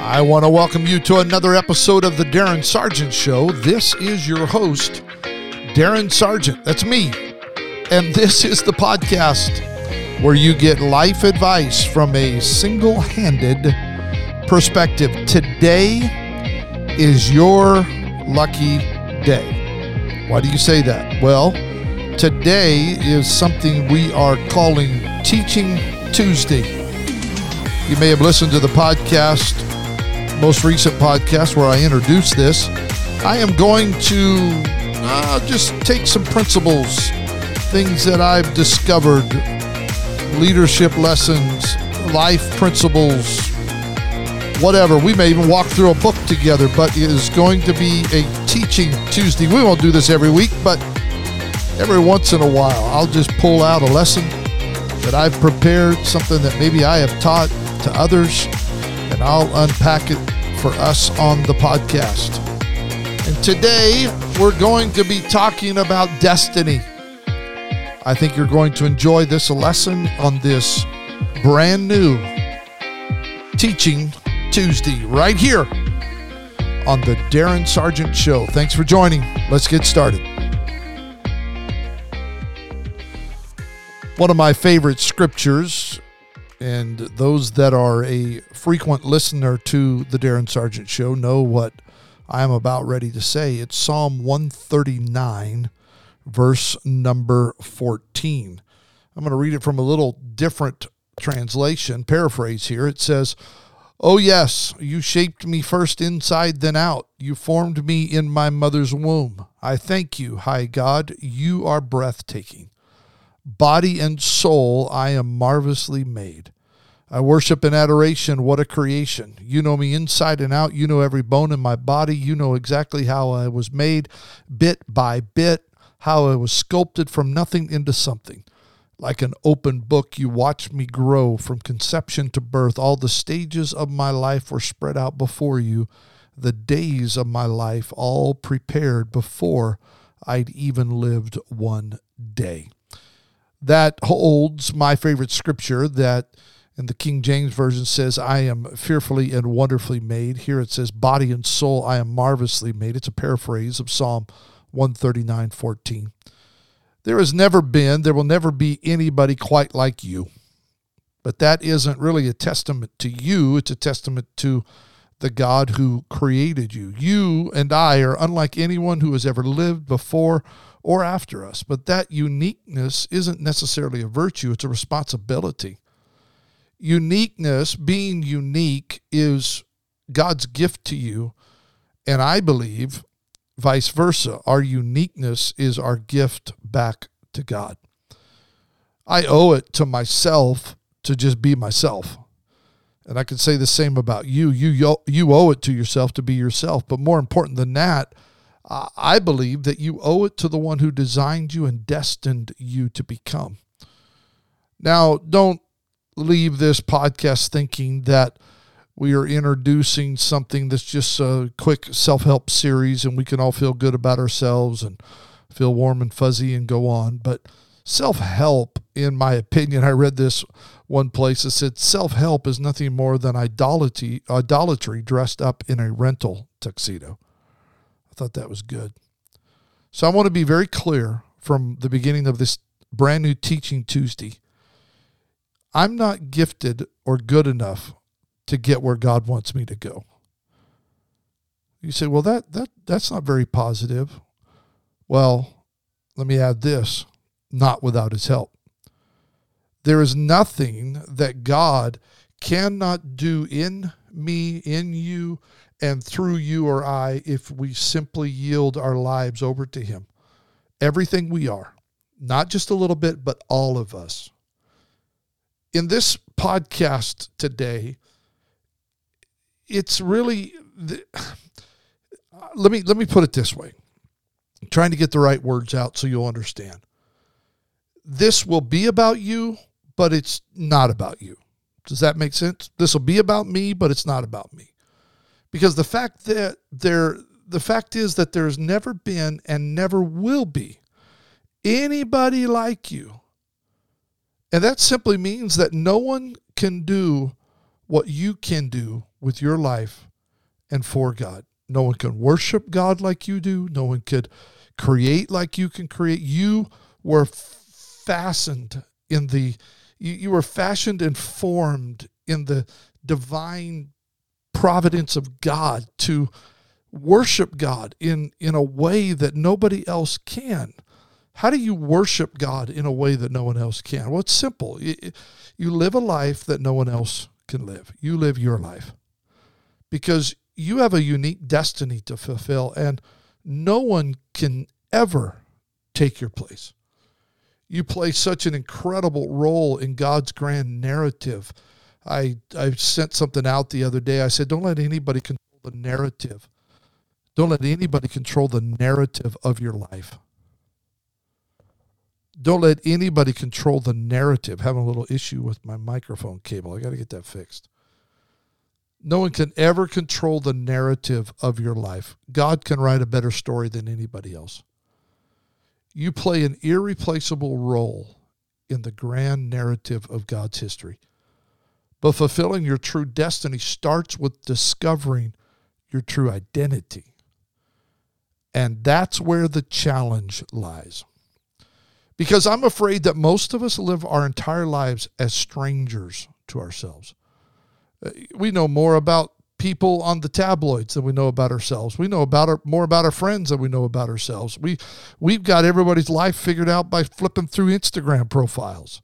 I want to welcome you to another episode of the Darin Sargent Show. This is your host, Darin Sargent. That's me. And this is the podcast where you get life advice from a single handed perspective. Today is your lucky day. Why do you say that? Well, today is something we are calling Teaching Tuesday. You may have listened to the podcast, most recent podcast where I introduced this. I am going to uh, just take some principles, things that I've discovered, leadership lessons, life principles, whatever. We may even walk through a book together, but it is going to be a teaching Tuesday. We won't do this every week, but every once in a while, I'll just pull out a lesson that I've prepared, something that maybe I have taught to others, and I'll unpack it for us on the podcast. And today we're going to be talking about destiny. I think you're going to enjoy this lesson on this brand new Teaching Tuesday right here on the Darin Sargent Show. Thanks for joining. Let's get started. One of my favorite scriptures and those that are a frequent listener to the Darin Sargent Show know what I am about ready to say. It's Psalm 139, verse number 14. I'm going to read it from a little different translation, paraphrase here. It says, Oh, yes, you shaped me first inside, then out. You formed me in my mother's womb. I thank you, high God. You are breathtaking. Body and soul, I am marvelously made. I worship in adoration. What a creation. You know me inside and out. You know every bone in my body. You know exactly how I was made, bit by bit, how I was sculpted from nothing into something. Like an open book, you watched me grow from conception to birth. All the stages of my life were spread out before you, the days of my life all prepared before I'd even lived one day that holds my favorite scripture that in the King James Version says, I am fearfully and wonderfully made. Here it says, body and soul, I am marvelously made. It's a paraphrase of Psalm 139 14. There has never been, there will never be anybody quite like you. But that isn't really a testament to you, it's a testament to the God who created you. You and I are unlike anyone who has ever lived before or after us. But that uniqueness isn't necessarily a virtue, it's a responsibility. Uniqueness, being unique, is God's gift to you. And I believe vice versa. Our uniqueness is our gift back to God. I owe it to myself to just be myself. And I can say the same about you. You you owe it to yourself to be yourself. But more important than that, I believe that you owe it to the one who designed you and destined you to become. Now, don't leave this podcast thinking that we are introducing something that's just a quick self help series and we can all feel good about ourselves and feel warm and fuzzy and go on. But self help, in my opinion, I read this one place that said self help is nothing more than idolatry, idolatry dressed up in a rental tuxedo thought that was good. So I want to be very clear from the beginning of this brand new Teaching Tuesday. I'm not gifted or good enough to get where God wants me to go. You say, well, that, that, that's not very positive. Well, let me add this not without his help. There is nothing that God cannot do in me, in you, and through you or I if we simply yield our lives over to Him. Everything we are, not just a little bit, but all of us. In this podcast today, it's really the, let me let me put it this way. I'm trying to get the right words out so you'll understand. This will be about you, but it's not about you. Does that make sense? This will be about me, but it's not about me because the fact that there the fact is that there's never been and never will be anybody like you and that simply means that no one can do what you can do with your life and for God. No one can worship God like you do. No one could create like you can create. You were fastened in the, you, you were fashioned and formed in the divine providence of God to worship God in, in a way that nobody else can. How do you worship God in a way that no one else can? Well, it's simple. You live a life that no one else can live. You live your life because you have a unique destiny to fulfill, and no one can ever take your place. You play such an incredible role in God's grand narrative. I, I sent something out the other day. I said, don't let anybody control the narrative. Don't let anybody control the narrative of your life. Don't let anybody control the narrative. Having a little issue with my microphone cable. I got to get that fixed. No one can ever control the narrative of your life. God can write a better story than anybody else. You play an irreplaceable role in the grand narrative of God's history. But fulfilling your true destiny starts with discovering your true identity. And that's where the challenge lies. Because I'm afraid that most of us live our entire lives as strangers to ourselves. Uh, we know more about people on the tabloids than we know about ourselves. We know about our, more about our friends than we know about ourselves. We we've got everybody's life figured out by flipping through Instagram profiles.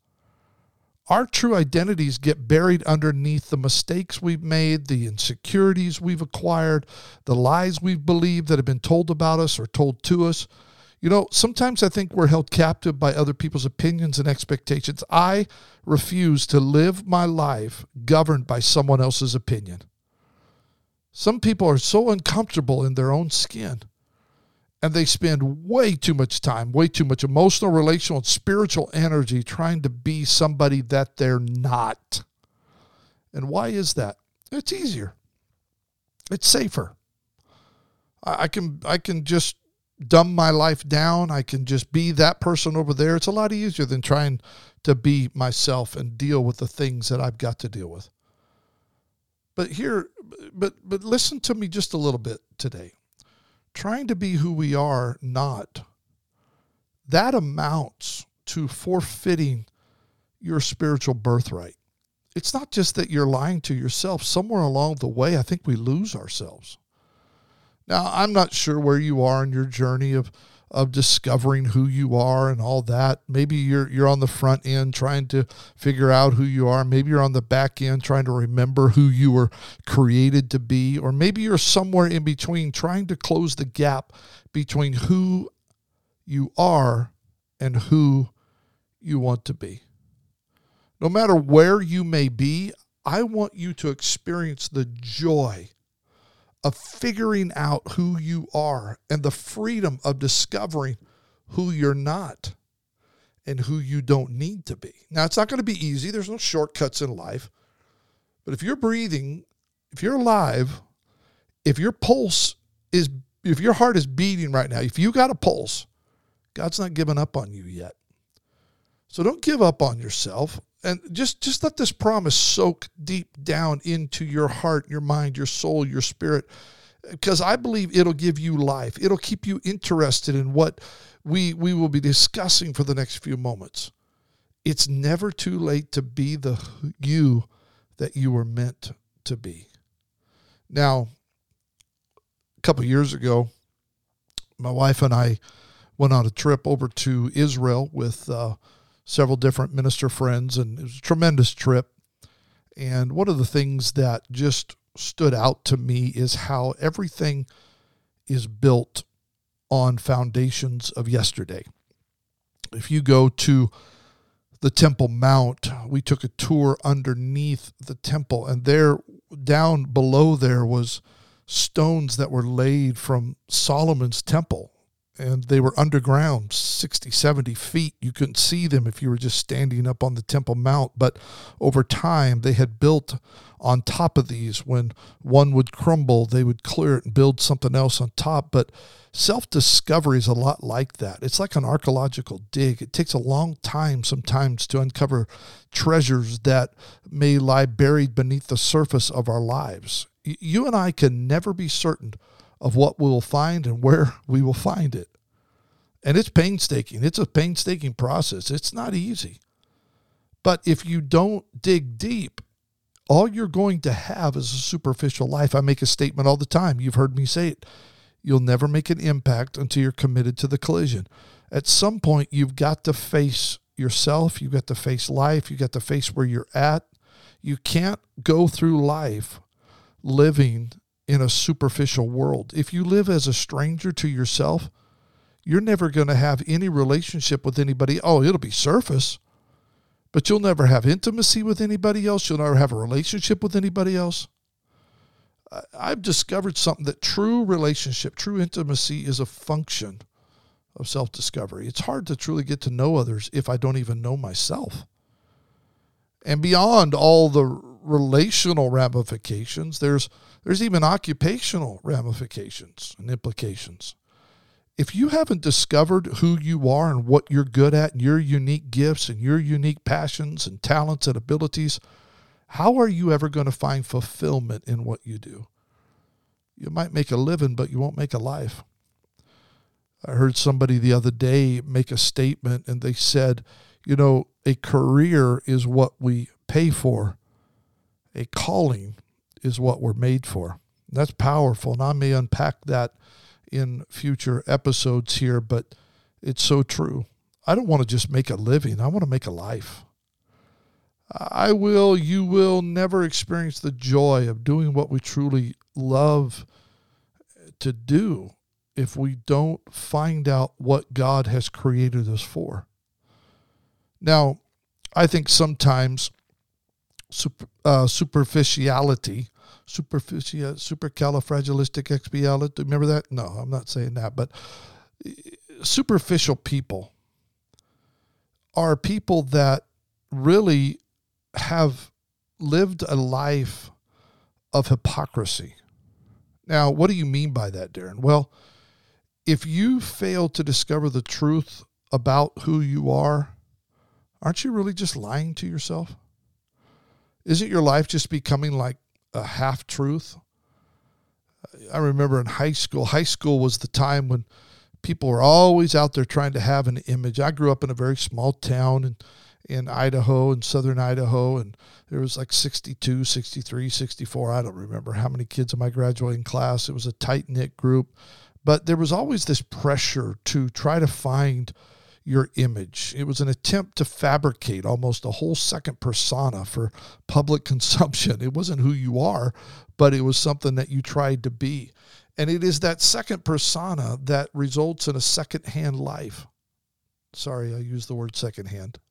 Our true identities get buried underneath the mistakes we've made, the insecurities we've acquired, the lies we've believed that have been told about us or told to us. You know, sometimes I think we're held captive by other people's opinions and expectations. I refuse to live my life governed by someone else's opinion. Some people are so uncomfortable in their own skin and they spend way too much time, way too much emotional, relational, and spiritual energy trying to be somebody that they're not. And why is that? It's easier. It's safer. I can I can just dumb my life down. I can just be that person over there. It's a lot easier than trying to be myself and deal with the things that I've got to deal with. But here, but but listen to me just a little bit today. Trying to be who we are not. That amounts to forfeiting your spiritual birthright. It's not just that you're lying to yourself. Somewhere along the way, I think we lose ourselves. Now, I'm not sure where you are in your journey of of discovering who you are and all that. Maybe you're you're on the front end trying to figure out who you are. Maybe you're on the back end trying to remember who you were created to be, or maybe you're somewhere in between trying to close the gap between who you are and who you want to be. No matter where you may be, I want you to experience the joy of figuring out who you are and the freedom of discovering who you're not and who you don't need to be. Now, it's not going to be easy. There's no shortcuts in life. But if you're breathing, if you're alive, if your pulse is, if your heart is beating right now, if you got a pulse, God's not giving up on you yet. So don't give up on yourself and just just let this promise soak deep down into your heart your mind your soul your spirit because i believe it'll give you life. It'll keep you interested in what we we will be discussing for the next few moments. It's never too late to be the you that you were meant to be. Now a couple years ago my wife and i went on a trip over to israel with uh, several different minister friends, and it was a tremendous trip. And one of the things that just stood out to me is how everything is built on foundations of yesterday. If you go to the Temple Mount, we took a tour underneath the temple, and there, down below there, was stones that were laid from Solomon's temple and they were underground 60 70 feet. You couldn't see them if you were just standing up on the temple mount. But over time they had built on top of these. When one would crumble they would clear it and build something else on top. But self-discovery is a lot like that. It's like an archaeological dig. It takes a long time sometimes to uncover treasures that may lie buried beneath the surface of our lives. You and i can never be certain of what we will find and where we will find it. And it's painstaking. It's a painstaking process. It's not easy. But if you don't dig deep, all you're going to have is a superficial life. I make a statement all the time. You've heard me say it. You'll never make an impact until you're committed to the collision. At some point, you've got to face yourself. You've got to face life. You've got to face where you're at. You can't go through life living in a superficial world. If you live as a stranger to yourself, you're never going to have any relationship with anybody. Oh, it'll be surface, but you'll never have intimacy with anybody else. You'll never have a relationship with anybody else. I've discovered something that true relationship, true intimacy is a function of self discovery. It's hard to truly get to know others if I don't even know myself. And beyond all the relational ramifications, there's there's even occupational ramifications and implications. If you haven't discovered who you are and what you're good at and your unique gifts and your unique passions and talents and abilities, how are you ever going to find fulfillment in what you do? You might make a living, but you won't make a life. I heard somebody the other day make a statement and they said, you know, a career is what we pay for, a calling is what we're made for. That's powerful. And I may unpack that in future episodes here, but it's so true. I don't want to just make a living, I want to make a life. I will, you will never experience the joy of doing what we truly love to do if we don't find out what God has created us for. Now, I think sometimes uh, superficiality superficial, supercalifragilisticexpialidocious. Remember that? No, I'm not saying that. But uh, superficial people are people that really have lived a life of hypocrisy. Now, what do you mean by that, Darin? Well, if you fail to discover the truth about who you are, aren't you really just lying to yourself? Isn't your life just becoming like a half truth. I remember in high school, high school was the time when people were always out there trying to have an image. I grew up in a very small town in, in Idaho, in southern Idaho, and there was like 62, 63, 64. I don't remember how many kids in my graduating class. It was a tight knit group. But there was always this pressure to try to find your image. It was an attempt to fabricate almost a whole second persona for public consumption. It wasn't who you are, but it was something that you tried to be. And it is that second persona that results in a second-hand life. Sorry, I used the word second-hand.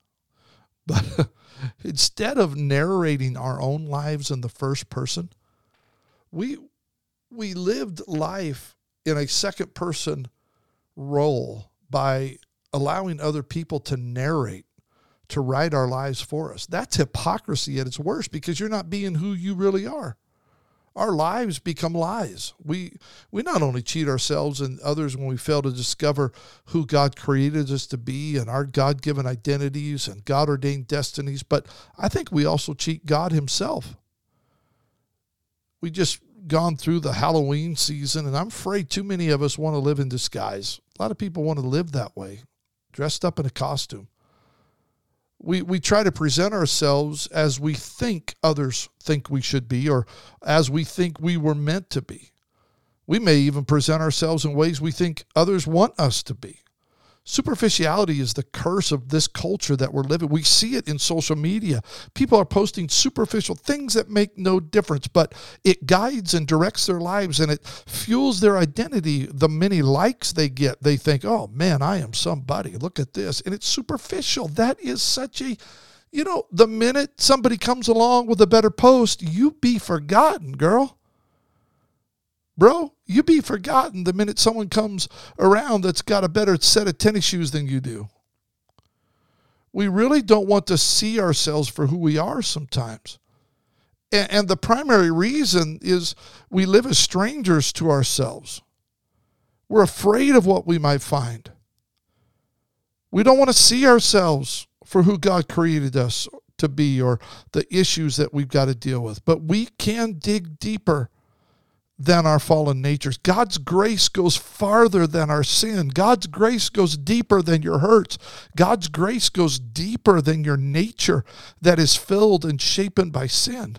But instead of narrating our own lives in the first person, we we lived life in a second person role by allowing other people to narrate, to write our lives for us. That's hypocrisy at its worst because you're not being who you really are. Our lives become lies. We we not only cheat ourselves and others when we fail to discover who God created us to be and our God-given identities and God-ordained destinies, but I think we also cheat God himself. We just gone through the Halloween season and I'm afraid too many of us want to live in disguise. A lot of people want to live that way dressed up in a costume. We, we try to present ourselves as we think others think we should be or as we think we were meant to be. We may even present ourselves in ways we think others want us to be. Superficiality is the curse of this culture that we're living. We see it in social media. People are posting superficial things that make no difference, but it guides and directs their lives and it fuels their identity. The many likes they get, they think, oh man, I am somebody. Look at this. And it's superficial. That is such a, you know, the minute somebody comes along with a better post, you be forgotten, girl. Bro, you be forgotten the minute someone comes around that's got a better set of tennis shoes than you do. We really don't want to see ourselves for who we are sometimes. And, and the primary reason is we live as strangers to ourselves. We're afraid of what we might find. We don't want to see ourselves for who God created us to be or the issues that we've got to deal with. But we can dig deeper than our fallen natures. God's grace goes farther than our sin. God's grace goes deeper than your hurts. God's grace goes deeper than your nature that is filled and shapen by sin.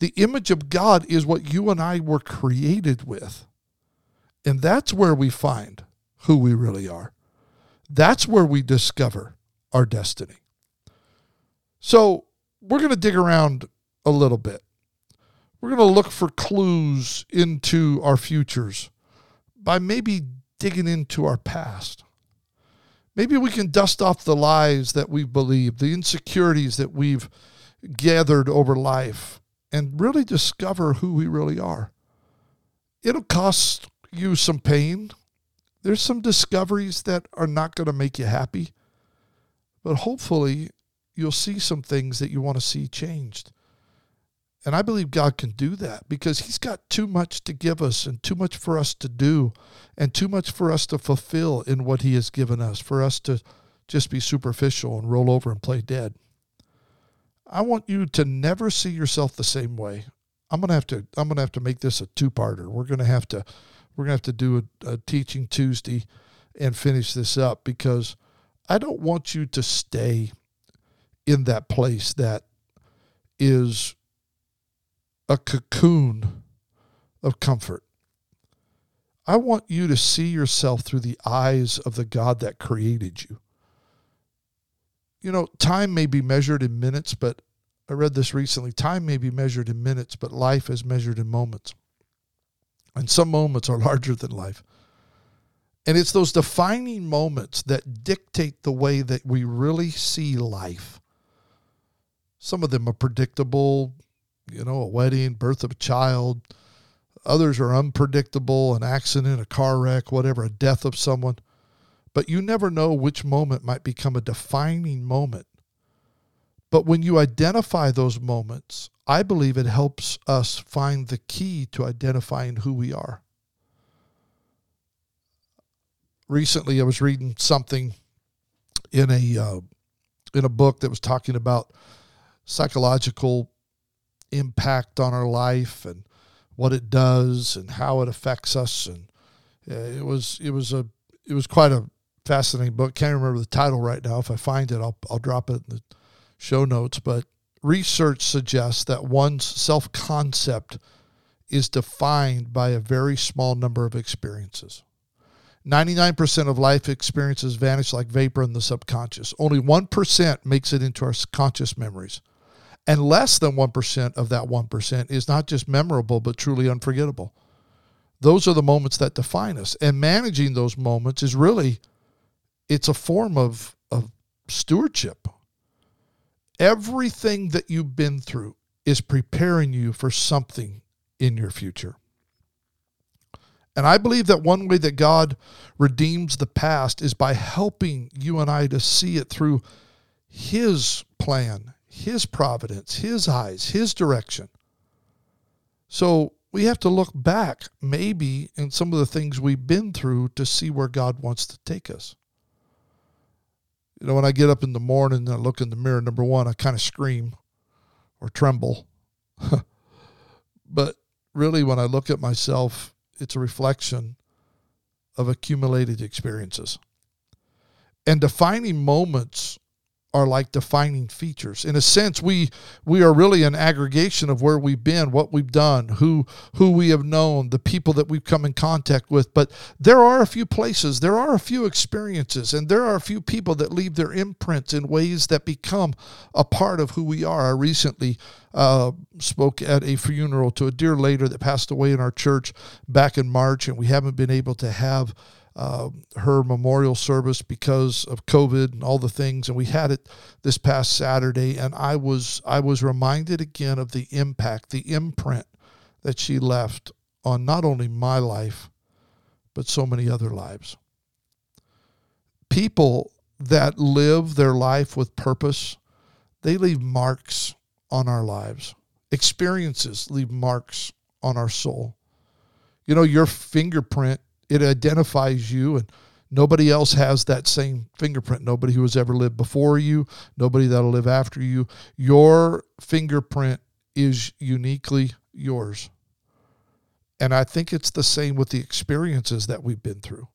The image of God is what you and I were created with. And that's where we find who we really are. That's where we discover our destiny. So we're going to dig around a little bit. We're going to look for clues into our futures by maybe digging into our past. Maybe we can dust off the lies that we've believed, the insecurities that we've gathered over life, and really discover who we really are. It'll cost you some pain. There's some discoveries that are not going to make you happy, but hopefully you'll see some things that you want to see changed. And I believe God can do that because He's got too much to give us and too much for us to do and too much for us to fulfill in what He has given us, for us to just be superficial and roll over and play dead. I want you to never see yourself the same way. I'm gonna have to I'm gonna have to make this a two-parter. We're gonna have to we're gonna have to do a, a teaching Tuesday and finish this up because I don't want you to stay in that place that is a cocoon of comfort. I want you to see yourself through the eyes of the God that created you. You know, time may be measured in minutes, but I read this recently. Time may be measured in minutes, but life is measured in moments. And some moments are larger than life. And it's those defining moments that dictate the way that we really see life. Some of them are predictable, you know, a wedding, birth of a child. Others are unpredictable, an accident, a car wreck, whatever, a death of someone. But you never know which moment might become a defining moment. But when you identify those moments, I believe it helps us find the key to identifying who we are. Recently, I was reading something in a uh, in a book that was talking about psychological impact on our life and what it does and how it affects us. And uh, it was it was a it was quite a fascinating book. Can't remember the title right now. If i find it i'll, I'll drop it in the show notes. But research suggests that one's self-concept is defined by a very small number of experiences. 99% of life experiences vanish like vapor in the subconscious. Only 1% makes it into our conscious memories and less than 1% of that 1% is not just memorable, but truly unforgettable. Those are the moments that define us. And managing those moments is really, it's a form of, of stewardship. Everything that you've been through is preparing you for something in your future. And I believe that one way that God redeems the past is by helping you and I to see it through His plan, his providence, His eyes, His direction. So we have to look back, maybe, in some of the things we've been through to see where God wants to take us. You know, when I get up in the morning and I look in the mirror, number one, I kind of scream or tremble. but really, when I look at myself, it's a reflection of accumulated experiences. And defining moments are like defining features. In a sense, we we are really an aggregation of where we've been, what we've done, who who we have known, the people that we've come in contact with. But there are a few places, there are a few experiences, and there are a few people that leave their imprints in ways that become a part of who we are. I recently uh, spoke at a funeral to a dear lady that passed away in our church back in March, and we haven't been able to have uh, her memorial service because of COVID and all the things, and we had it this past Saturday, and I was I was reminded again of the impact, the imprint that she left on not only my life, but so many other lives. People that live their life with purpose, they leave marks on our lives. Experiences leave marks on our soul. You know, your fingerprint, it identifies you, and nobody else has that same fingerprint. Nobody who has ever lived before you, nobody that'll live after you. Your fingerprint is uniquely yours. And I think it's the same with the experiences that we've been through.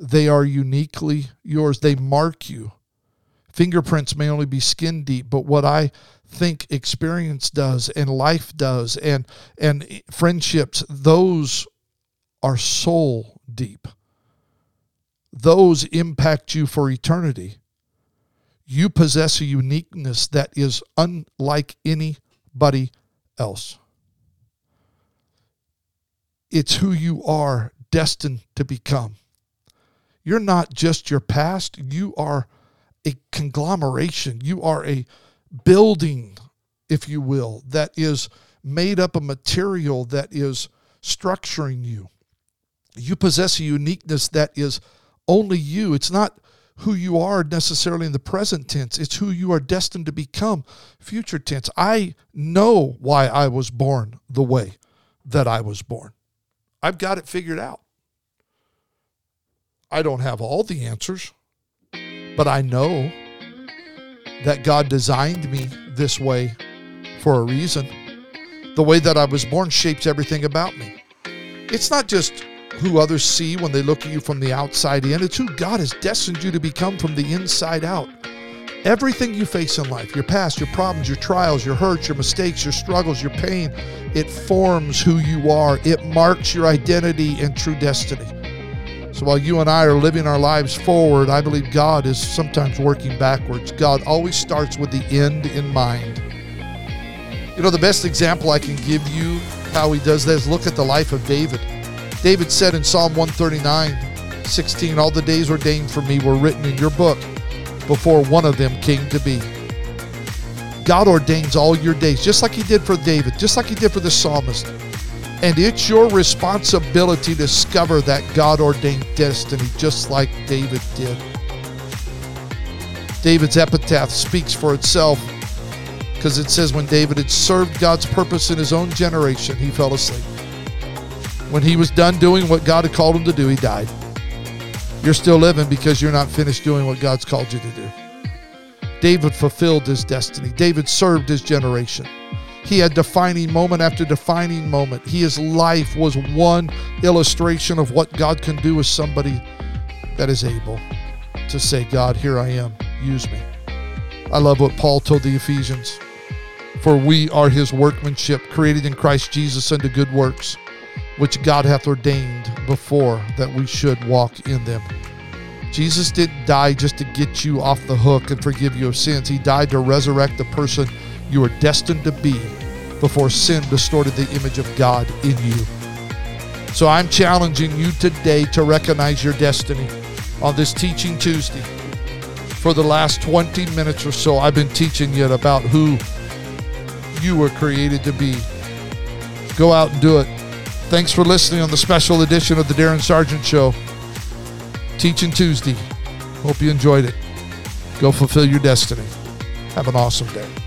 They are uniquely yours, they mark you. Fingerprints may only be skin deep, but what I think experience does and life does and and friendships those are soul deep. Those impact you for eternity. You possess a uniqueness that is unlike anybody else. It's who you are destined to become. You're not just your past. You are a conglomeration. You are a building, if you will, that is made up of material that is structuring you. You possess a uniqueness that is only you. It's not who you are necessarily in the present tense, it's who you are destined to become future tense. I know why I was born the way that I was born. I've got it figured out. I don't have all the answers, but I know that God designed me this way for a reason. The way that I was born shapes everything about me. It's not just who others see when they look at you from the outside in, it's who God has destined you to become from the inside out. Everything you face in life, your past, your problems, your trials, your hurts, your mistakes, your struggles, your pain, it forms who you are. It marks your identity and true destiny. So while you and I are living our lives forward, I believe God is sometimes working backwards. God always starts with the end in mind. You know, the best example I can give you how he does that is look at the life of David. David said in Psalm 139, 16, All the days ordained for me were written in your book before one of them came to be. God ordains all your days, just like he did for David, just like he did for the psalmist. And it's your responsibility to discover that God ordained destiny, just like David did. David's epitaph speaks for itself because it says when David had served God's purpose in his own generation, he fell asleep. When he was done doing what God had called him to do, he died. You're still living because you're not finished doing what God's called you to do. David fulfilled his destiny, David served his generation. He had defining moment after defining moment. His life was one illustration of what God can do with somebody that is able to say, God, here I am, use me. I love what Paul told the Ephesians. For we are his workmanship, created in Christ Jesus unto good works, which God hath ordained before that we should walk in them. Jesus didn't die just to get you off the hook and forgive your sins. He died to resurrect the person you were destined to be before sin distorted the image of God in you. So I'm challenging you today to recognize your destiny on this Teaching Tuesday. For the last 20 minutes or so, I've been teaching you about who you were created to be. Go out and do it. Thanks for listening on the special edition of the Darin Sargent Show. Teaching Tuesday. Hope you enjoyed it. Go fulfill your destiny. Have an awesome day.